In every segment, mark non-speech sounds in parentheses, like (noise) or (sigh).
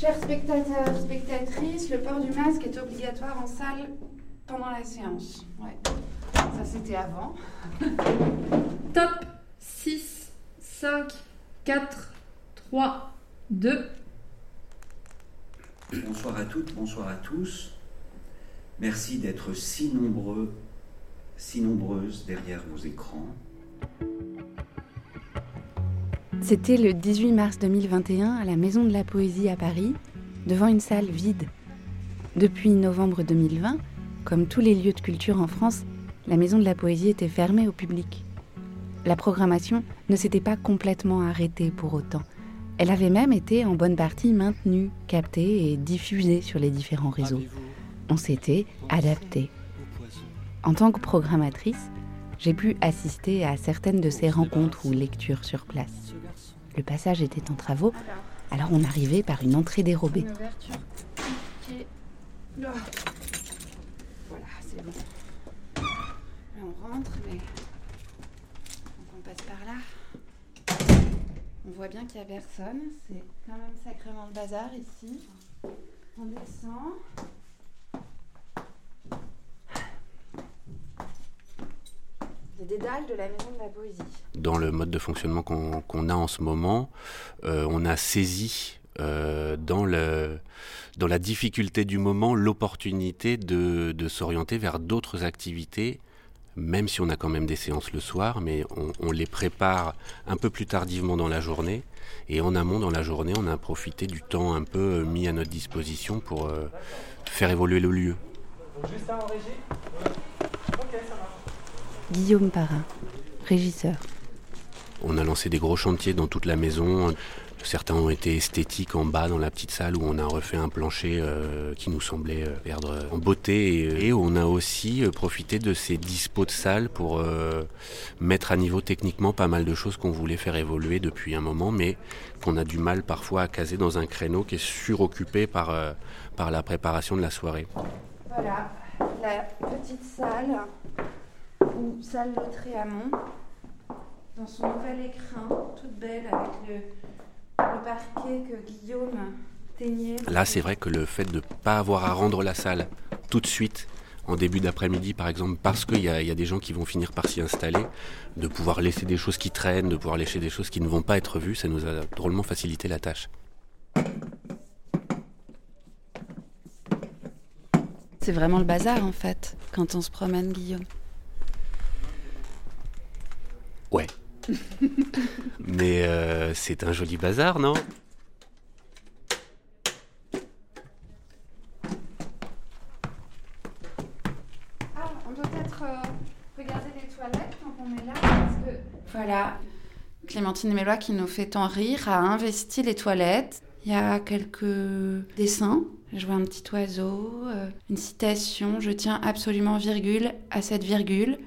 Chers spectateurs, spectatrices, le port du masque est obligatoire en salle pendant la séance. Ouais. Ça, c'était avant. (laughs) Top 6, 5, 4, 3, 2. Bonsoir à toutes, bonsoir à tous. Merci d'être si nombreux, si nombreuses derrière vos écrans. C'était le 18 mars 2021 à la Maison de la Poésie à Paris, devant une salle vide. Depuis novembre 2020, comme tous les lieux de culture en France, la Maison de la Poésie était fermée au public. La programmation ne s'était pas complètement arrêtée pour autant. Elle avait même été en bonne partie maintenue, captée et diffusée sur les différents réseaux. On s'était adapté. En tant que programmatrice, j'ai pu assister à certaines de ces rencontres ou lectures sur place. Le passage était en travaux, alors on arrivait par une entrée dérobée. Voilà, c'est bon. Là, on rentre, mais. On passe par là. On voit bien qu'il n'y a personne. C'est quand même sacrément le bazar ici. On descend. Dalles de la maison de la poésie. Dans le mode de fonctionnement qu'on a en ce moment, euh, on a saisi euh, dans, le, dans la difficulté du moment l'opportunité de, de s'orienter vers d'autres activités, même si on a quand même des séances le soir, mais on, on les prépare un peu plus tardivement dans la journée. Et en amont, dans la journée, on a profité du temps un peu mis à notre disposition pour euh, faire évoluer le lieu. Guillaume Parra, régisseur. On a lancé des gros chantiers dans toute la maison. Certains ont été esthétiques en bas dans la petite salle où on a refait un plancher euh, qui nous semblait euh, perdre en beauté. Et, et on a aussi euh, profité de ces dispos de salle pour euh, mettre à niveau techniquement pas mal de choses qu'on voulait faire évoluer depuis un moment, mais qu'on a du mal parfois à caser dans un créneau qui est suroccupé par, euh, par la préparation de la soirée. Voilà, la petite salle, ou salle de Tréamont, dans son nouvel écrin, toute belle, avec le, le parquet que Guillaume teignait. Là, c'est vrai que le fait de ne pas avoir à rendre la salle tout de suite, en début d'après-midi par exemple, parce qu'il y, a- il y a des gens qui vont finir par s'y installer, de pouvoir laisser des choses qui traînent, de pouvoir laisser des choses qui ne vont pas être vues, ça nous a drôlement facilité la tâche. C'est vraiment le bazar en fait, quand on se promène, Guillaume. Ouais. (laughs) Mais euh, c'est un joli bazar, non? Ah, on doit peut-être euh, regarder les toilettes quand on est là, parce que... Voilà, Clémentine Mélois qui nous fait tant rire a investi les toilettes. Il y a quelques dessins. Je vois un petit oiseau, euh, une citation, je tiens absolument virgule à cette virgule.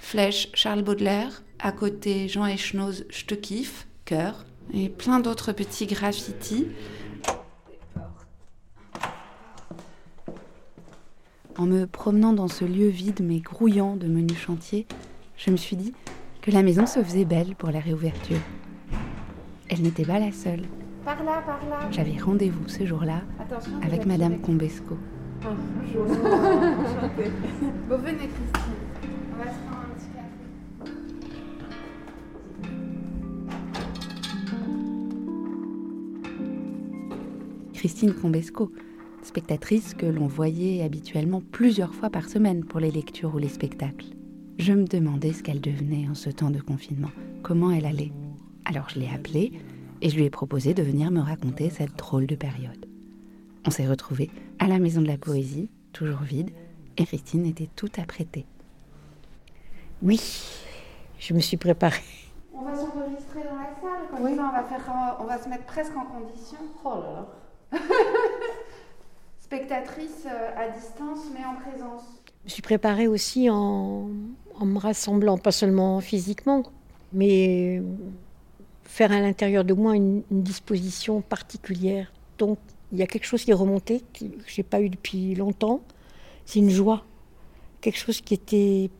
Flèche Charles Baudelaire, à côté Jean Echenoz, je te kiffe, cœur. Et plein d'autres petits graffitis. En me promenant dans ce lieu vide mais grouillant de menus chantiers, je me suis dit que la maison se faisait belle pour la réouverture. Elle n'était pas la seule. Par là, par là. J'avais rendez-vous ce jour-là avec Madame Combesco. Bonjour. (laughs) Bon, venez, Christine. Christine Combesco, spectatrice que l'on voyait habituellement plusieurs fois par semaine pour les lectures ou les spectacles. Je me demandais ce qu'elle devenait en ce temps de confinement, comment elle allait. Alors je l'ai appelée et je lui ai proposé de venir me raconter cette drôle de période. On s'est retrouvés à la Maison de la Poésie, toujours vide, et Christine était tout apprêtée. Oui, je me suis préparée. On va s'enregistrer dans la salle, comme ça on va, faire, euh, on va se mettre presque en condition. Oh là là. (laughs) Spectatrice euh, à distance, mais en présence. Je me suis préparée aussi en, me rassemblant, pas seulement physiquement, mais faire à l'intérieur de moi une, disposition particulière. Donc il y a quelque chose qui est remonté, que je n'ai pas eu depuis longtemps. C'est une joie, quelque chose qui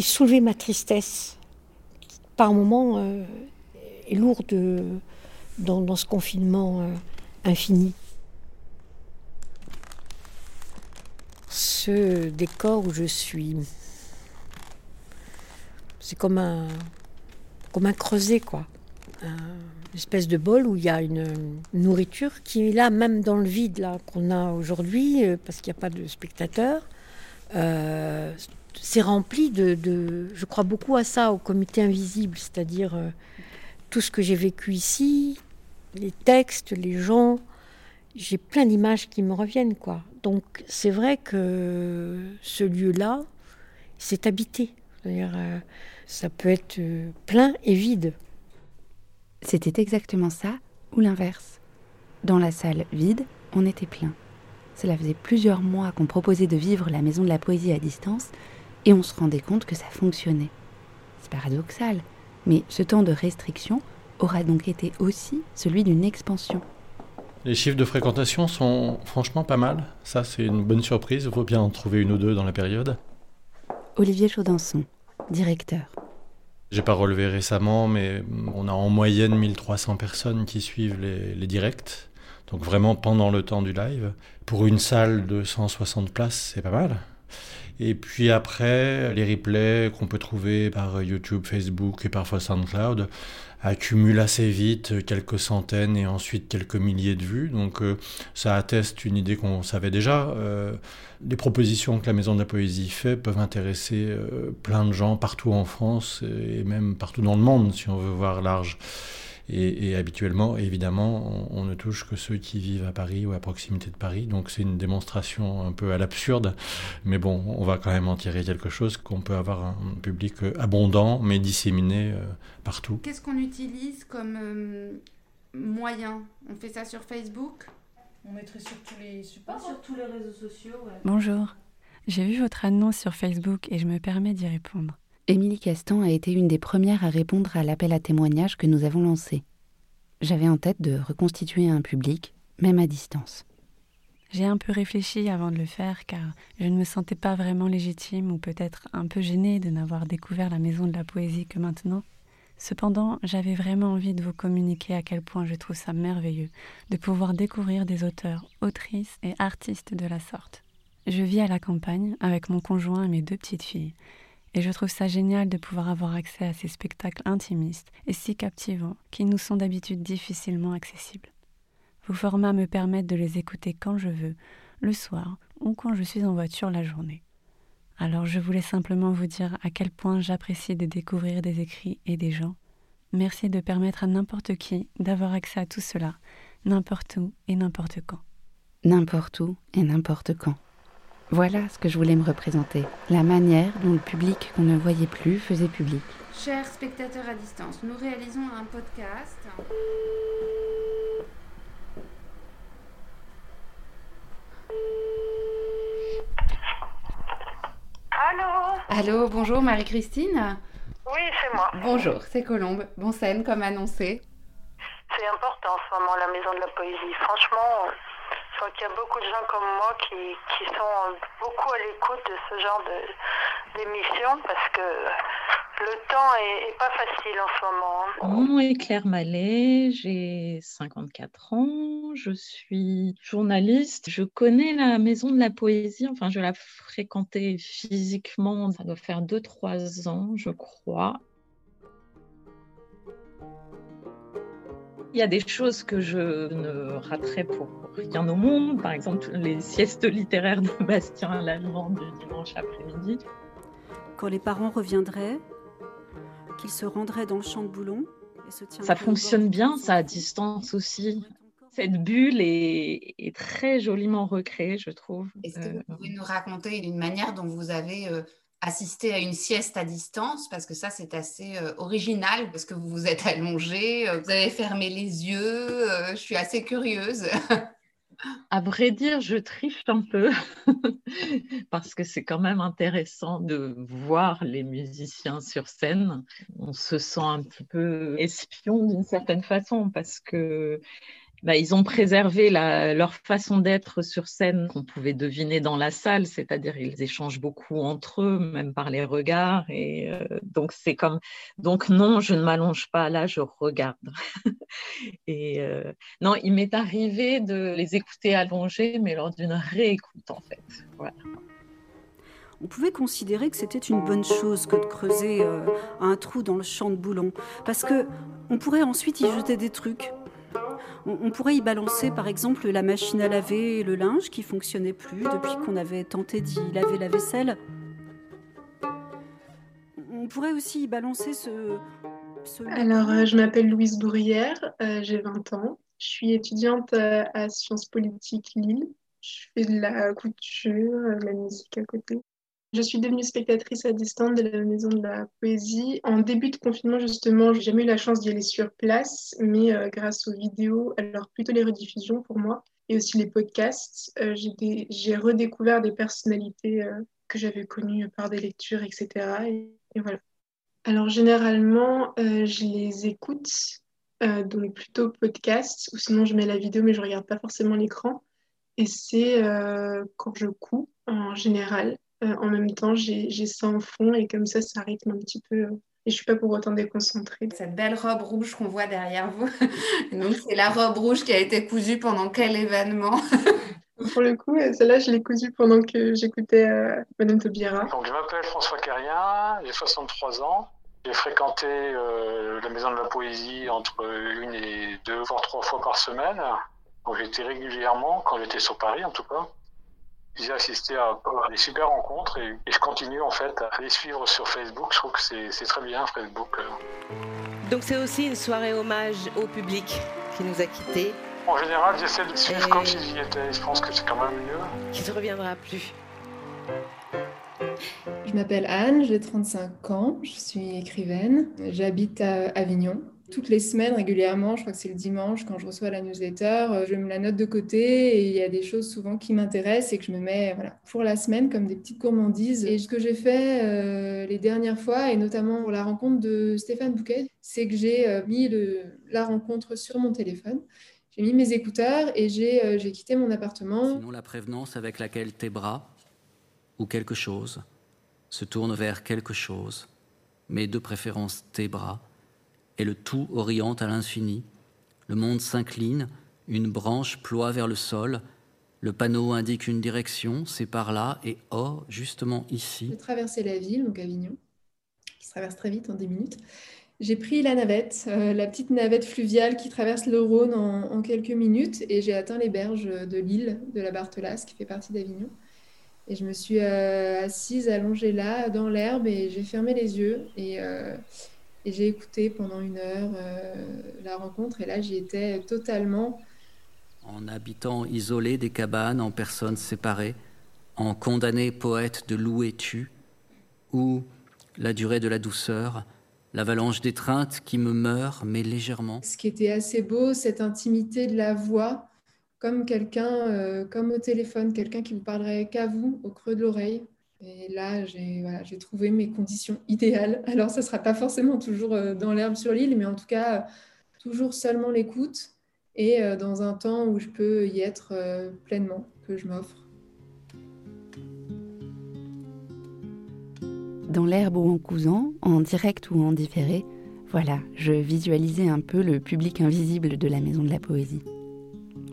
soulevait ma tristesse, qui, par moments euh, est lourde euh, dans, ce confinement infini. Ce décor où je suis, c'est comme un, comme un creuset, quoi. Une espèce de bol où il y a une nourriture qui est là, même dans le vide là qu'on a aujourd'hui, euh, parce qu'il n'y a pas de spectateurs. Euh, c'est rempli de, Je crois beaucoup à ça, au comité invisible, c'est-à-dire euh, tout ce que j'ai vécu ici, les textes, les gens. J'ai plein d'images qui me reviennent, quoi. Donc c'est vrai que ce lieu-là, c'est habité. C'est-à-dire, euh, ça peut être plein et vide. C'était exactement ça, ou l'inverse. Dans la salle vide, on était plein. Cela faisait plusieurs mois qu'on proposait de vivre la maison de la poésie à distance, et on se rendait compte que ça fonctionnait. C'est paradoxal, mais ce temps de restriction aura donc été aussi celui d'une expansion. Les chiffres de fréquentation sont franchement pas mal. Ça, c'est une bonne surprise. Il faut bien en trouver une ou deux dans la période. Olivier Chaudançon, directeur. J'ai pas relevé récemment, mais on a en moyenne 1300 personnes qui suivent les, les directs. Donc vraiment pendant le temps du live. Pour une salle de 160 places, c'est pas mal. Et puis après, les replays qu'on peut trouver par YouTube, Facebook et parfois SoundCloud accumulent assez vite quelques centaines et ensuite quelques milliers de vues. Donc euh, ça atteste une idée qu'on savait déjà. Euh, les propositions que la Maison de la Poésie fait peuvent intéresser euh, plein de gens partout en France et même partout dans le monde si on veut voir large. Et, habituellement, évidemment, on, ne touche que ceux qui vivent à Paris ou à proximité de Paris. Donc c'est une démonstration un peu à l'absurde. Mais bon, on va quand même en tirer quelque chose, qu'on peut avoir un public abondant, mais disséminé euh, partout. Qu'est-ce qu'on utilise comme euh, moyen? On fait ça sur Facebook? On mettrait sur tous les supports, sur tous les réseaux sociaux. Bonjour. J'ai vu votre annonce sur Facebook et je me permets d'y répondre. Émilie Castan a été une des premières à répondre à l'appel à témoignages que nous avons lancé. J'avais en tête de reconstituer un public, même à distance. J'ai un peu réfléchi avant de le faire car je ne me sentais pas vraiment légitime ou peut-être un peu gênée de n'avoir découvert la maison de la poésie que maintenant. Cependant, j'avais vraiment envie de vous communiquer à quel point je trouve ça merveilleux de pouvoir découvrir des auteurs, autrices et artistes de la sorte. Je vis à la campagne avec mon conjoint et mes deux petites filles, et je trouve ça génial de pouvoir avoir accès à ces spectacles intimistes et si captivants qui nous sont d'habitude difficilement accessibles. Vos formats me permettent de les écouter quand je veux, le soir ou quand je suis en voiture la journée. Alors je voulais simplement vous dire à quel point j'apprécie de découvrir des écrits et des gens. Merci de permettre à n'importe qui d'avoir accès à tout cela, n'importe où et n'importe quand. N'importe où et n'importe quand. Voilà ce que je voulais me représenter, la manière dont le public qu'on ne voyait plus faisait public. Chers spectateurs à distance, nous réalisons un podcast. Allô? Allô, bonjour Marie-Christine Oui, c'est moi. Bonjour, c'est Colombe. Bon scène comme annoncé. C'est important en ce moment, la Maison de la Poésie. Franchement, crois qu'il y a beaucoup de gens comme moi qui, qui sont beaucoup à l'écoute de ce genre d'émission parce que le temps est, pas facile en ce moment. Hein. Mon nom est Claire Mallet, j'ai 54 ans, je suis journaliste. Je connais la Maison de la Poésie, enfin je la fréquentais physiquement, ça doit faire 2-3 ans, je crois. Il y a des choses que je ne raterai pour rien au monde, par exemple les siestes littéraires de (laughs) Bastien Lallemand du dimanche après-midi. Quand les parents reviendraient, qu'ils se rendraient dans le champ de boulon et se Ça fonctionne bien, ça à distance aussi. Cette bulle est, très joliment recréée, je trouve. Est-ce que vous euh, pouvez nous raconter une manière dont vous avez euh, assister à une sieste à distance parce que ça c'est assez euh, original parce que vous vous êtes allongé, euh, vous avez fermé les yeux. Euh, je suis assez curieuse. À vrai dire, je triche un peu (laughs) parce que c'est quand même intéressant de voir les musiciens sur scène. On se sent un petit peu espion d'une certaine façon parce que bah, ils ont préservé leur façon d'être sur scène qu'on pouvait deviner dans la salle, c'est-à-dire ils échangent beaucoup entre eux, même par les regards. Et euh, donc c'est comme donc non, je ne m'allonge pas là, je regarde. (laughs) et euh, non, il m'est arrivé de les écouter allongés, mais lors d'une réécoute en fait. On pouvait considérer que c'était une bonne chose que de creuser euh, un trou dans le champ de boulons, parce que on pourrait ensuite y jeter des trucs. On, pourrait y balancer par exemple la machine à laver et le linge qui fonctionnait plus depuis qu'on avait tenté d'y laver la vaisselle. On pourrait aussi y balancer ce... Alors, euh, je m'appelle Louise Bourrière, euh, j'ai 20 ans. Je suis étudiante à Sciences Politiques Lille. Je fais de la couture, la musique à côté. Je suis devenue spectatrice à distance de la Maison de la Poésie. En début de confinement, justement, j'ai jamais eu la chance d'y aller sur place, mais euh, grâce aux vidéos, alors plutôt les rediffusions pour moi, et aussi les podcasts, euh, j'ai redécouvert des personnalités euh, que j'avais connues par des lectures, etc. Et, voilà. Alors généralement, je les écoute, donc plutôt podcast, ou sinon je mets la vidéo, mais je regarde pas forcément l'écran. Et c'est quand je couds en général. Euh, en même temps, j'ai ça en fond et comme ça, ça rythme un petit peu. Euh, et je suis pas pour autant déconcentrée. Cette belle robe rouge qu'on voit derrière vous, (laughs) donc c'est la robe rouge qui a été cousue pendant quel événement? (laughs) Pour le coup, euh, celle-là, je l'ai cousue pendant que j'écoutais Madame Taubira. Donc, je m'appelle François Carrien, j'ai 63 ans. J'ai fréquenté la Maison de la Poésie entre une et deux, voire trois fois par semaine. Donc, j'étais régulièrement, quand j'étais sur Paris en tout cas. J'ai assisté à, des super rencontres et, je continue en fait à les suivre sur Facebook. Je trouve que c'est très bien Facebook. Donc c'est aussi une soirée hommage au public qui nous a quittés. En général, j'essaie de suivre comme si j'y étais. Je pense que c'est quand même mieux. Qui ne reviendra plus. Je m'appelle Anne, j'ai 35 ans, je suis écrivaine, j'habite à Avignon toutes les semaines régulièrement, je crois que c'est le dimanche quand je reçois la newsletter, euh, je me la note de côté et il y a des choses souvent qui m'intéressent et que je me mets voilà, pour la semaine comme des petites gourmandises. Et ce que j'ai fait euh, les dernières fois, et notamment pour la rencontre de Stéphane Bouquet, c'est que j'ai euh, mis la rencontre sur mon téléphone. J'ai mis mes écouteurs et j'ai quitté mon appartement. Sinon, la prévenance avec laquelle tes bras ou quelque chose se tournent vers quelque chose, mais de préférence tes bras, et le tout oriente à l'infini. Le monde s'incline, une branche ploie vers le sol, le panneau indique une direction, c'est par là, et oh, justement ici. J'ai traversé la ville, donc Avignon, qui se traverse très vite en 10 minutes. J'ai pris la navette, euh, la petite navette fluviale qui traverse le Rhône en, quelques minutes, et j'ai atteint les berges de l'île de la Barthelasse, qui fait partie d'Avignon. Et je me suis euh, assise, allongée là, dans l'herbe, et j'ai fermé les yeux. Et. Euh, et j'ai écouté pendant une heure euh, la rencontre et là j'y étais totalement. En habitant isolé des cabanes, en personnes séparées, en condamné poète de loup et tu, ou la durée de la douceur, l'avalanche d'étreinte qui me meurt, mais légèrement. Ce qui était assez beau, cette intimité de la voix, comme quelqu'un, euh, comme au téléphone, quelqu'un qui vous parlerait qu'à vous, au creux de l'oreille. Et là, j'ai trouvé mes conditions idéales. (laughs) Alors, ce ne sera pas forcément toujours euh, dans l'herbe sur l'île, mais en tout cas, euh, toujours seulement l'écoute et euh, dans un temps où je peux y être pleinement, que je m'offre. Dans l'herbe ou en cousant, en direct ou en différé, voilà, je visualisais un peu le public invisible de la Maison de la Poésie.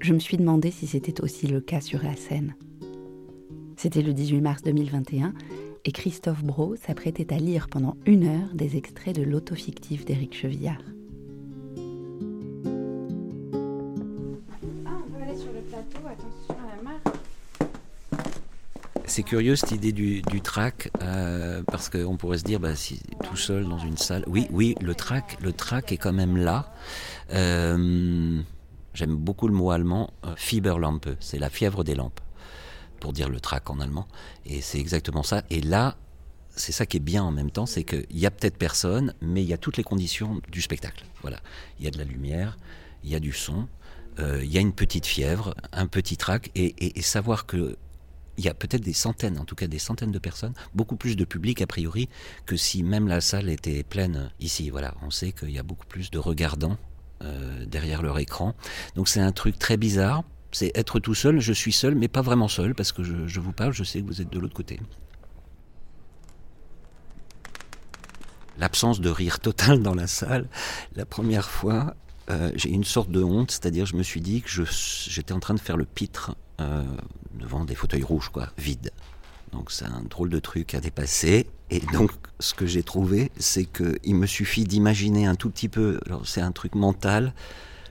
Je me suis demandé si c'était aussi le cas sur la scène. C'était le 18 mars 2021 et Christophe Bro s'apprêtait à lire pendant une heure des extraits de l'autofictif d'Éric Chevillard. Ah, on peut aller sur le plateau, attention à la mer. C'est curieux cette idée du, track euh, parce qu'on pourrait se dire bah, si tout seul dans une salle. Oui, oui, le track, le track est quand même là. Euh, j'aime beaucoup le mot allemand, euh, Fieberlampe, c'est la fièvre des lampes pour dire le trac en allemand. Et c'est exactement ça. Et là, c'est ça qui est bien en même temps, c'est qu'il y a peut-être personne, mais il y a toutes les conditions du spectacle. Voilà, il y a de la lumière, il y a du son, euh, il y a une petite fièvre, un petit trac, et, savoir que il y a peut-être des centaines, en tout cas des centaines de personnes, beaucoup plus de public a priori que si même la salle était pleine ici. Voilà, on sait qu'il y a beaucoup plus de regardants euh, derrière leur écran. Donc c'est un truc très bizarre c'est être tout seul, je suis seul, mais pas vraiment seul, parce que je, vous parle, je sais que vous êtes de l'autre côté. L'absence de rire total dans la salle, la première fois, euh, j'ai une sorte de honte, c'est-à-dire je me suis dit que j'étais en train de faire le pitre euh, devant des fauteuils rouges, quoi, vides. Donc c'est un drôle de truc à dépasser. Et donc ce que j'ai trouvé, c'est qu'il me suffit d'imaginer un tout petit peu, alors c'est un truc mental,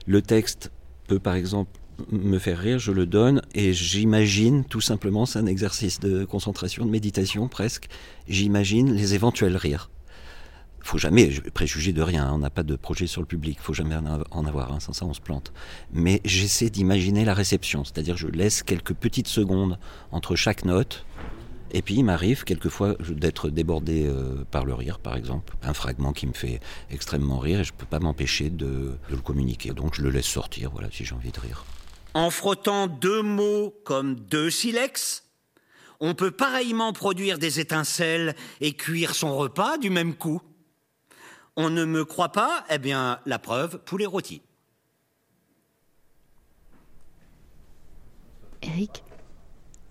le texte peut par exemple me faire rire, je le donne et j'imagine tout simplement, c'est un exercice de concentration, de méditation presque, j'imagine les éventuels rires. Faut jamais préjuger de rien, hein, on n'a pas de projet sur le public, faut jamais en avoir, un, sans ça on se plante. Mais j'essaie d'imaginer la réception, c'est-à-dire je laisse quelques petites secondes entre chaque note, et puis il m'arrive quelquefois d'être débordé euh, par le rire, par exemple, un fragment qui me fait extrêmement rire et je ne peux pas m'empêcher de, de, le communiquer. Donc je le laisse sortir, voilà, si j'ai envie de rire. En frottant deux mots comme deux silex, on peut pareillement produire des étincelles et cuire son repas du même coup. On ne me croit pas Eh bien, la preuve, poulet rôti. Eric,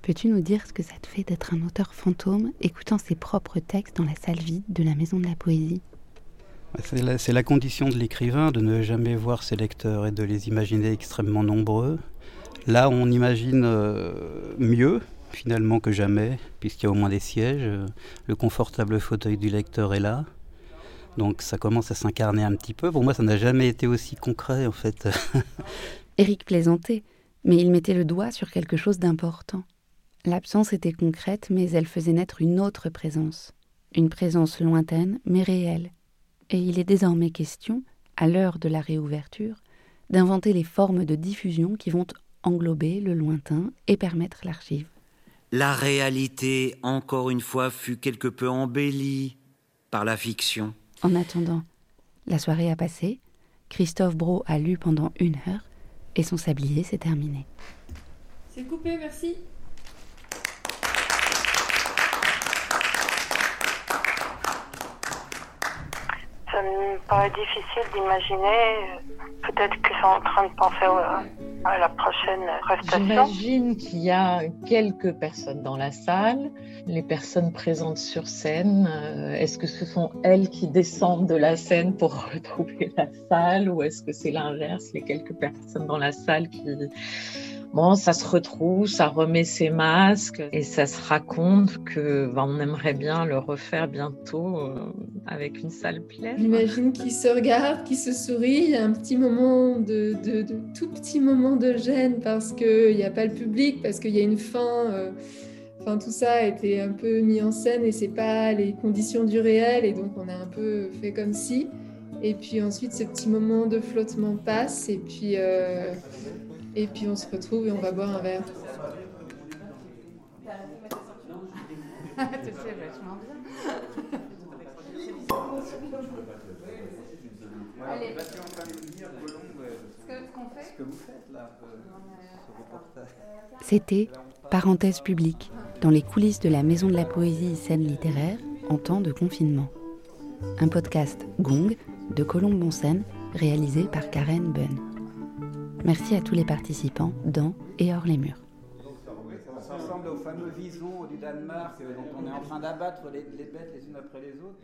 peux-tu nous dire ce que ça te fait d'être un auteur fantôme écoutant ses propres textes dans la salle vide de la Maison de la Poésie? C'est la, condition de l'écrivain de ne jamais voir ses lecteurs et de les imaginer extrêmement nombreux. Là, on imagine euh, mieux finalement que jamais, puisqu'il y a au moins des sièges. Le confortable fauteuil du lecteur est là. Donc ça commence à s'incarner un petit peu. Pour moi, ça n'a jamais été aussi concret en fait. (laughs) Éric plaisantait, mais il mettait le doigt sur quelque chose d'important. L'absence était concrète, mais elle faisait naître une autre présence. Une présence lointaine, mais réelle et il est désormais question, à l'heure de la réouverture, d'inventer les formes de diffusion qui vont englober le lointain et permettre l'archive. La réalité, encore une fois, fut quelque peu embellie par la fiction. En attendant, la soirée a passé, Christophe Bro a lu pendant une heure et son sablier s'est terminé. C'est coupé, merci. Paraît difficile d'imaginer. Peut-être qu'ils sont en train de penser à la prochaine prestation. J'imagine qu'il y a quelques personnes dans la salle, les personnes présentes sur scène. Euh, est-ce que ce sont elles qui descendent de la scène pour (laughs) retrouver la salle ou est-ce que c'est l'inverse, les quelques personnes dans la salle qui Bon, ça se retrouve, ça remet ses masques et ça se raconte que ben, on aimerait bien le refaire bientôt euh, avec une salle pleine. J'imagine qu'ils se regardent, qu'ils se sourient. Il y a un petit moment de, tout petit moment de gêne parce qu'il n'y a pas le public, parce qu'il y a une fin. Euh, tout ça a été un peu mis en scène et c'est pas les conditions du réel et donc on a un peu fait comme si. Et puis ensuite, ce petit moment de flottement passe et puis. Euh, et puis on se retrouve et on va boire un verre. Vachement bien. Allez. C'était Parenthèse publique, dans les coulisses de la Maison de la Poésie scène littéraire en temps de confinement. Un podcast Gong de Colombe Bonsen, réalisé par Karen Bunn. Merci à tous les participants dans et hors les murs. Ça ressemble aux fameux visons du Danemark dont on est en train d'abattre les, les, bêtes les unes après les autres.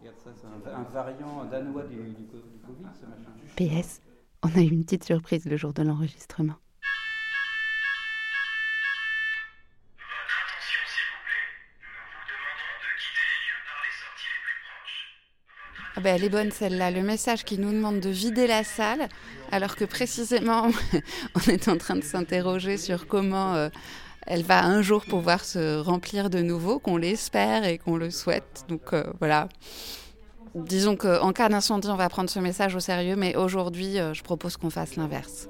Regarde ça, c'est un, un, variant danois du, du, du Covid, ce machin. PS, on a eu une petite surprise le jour de l'enregistrement. Ah ben, elle est bonne celle-là, le message qui nous demande de vider la salle, alors que précisément (laughs) on est en train de s'interroger sur comment euh, elle va un jour pouvoir se remplir de nouveau, qu'on l'espère et qu'on le souhaite. Donc euh, voilà. Disons qu'en cas d'incendie, on va prendre ce message au sérieux, mais aujourd'hui, euh, je propose qu'on fasse l'inverse.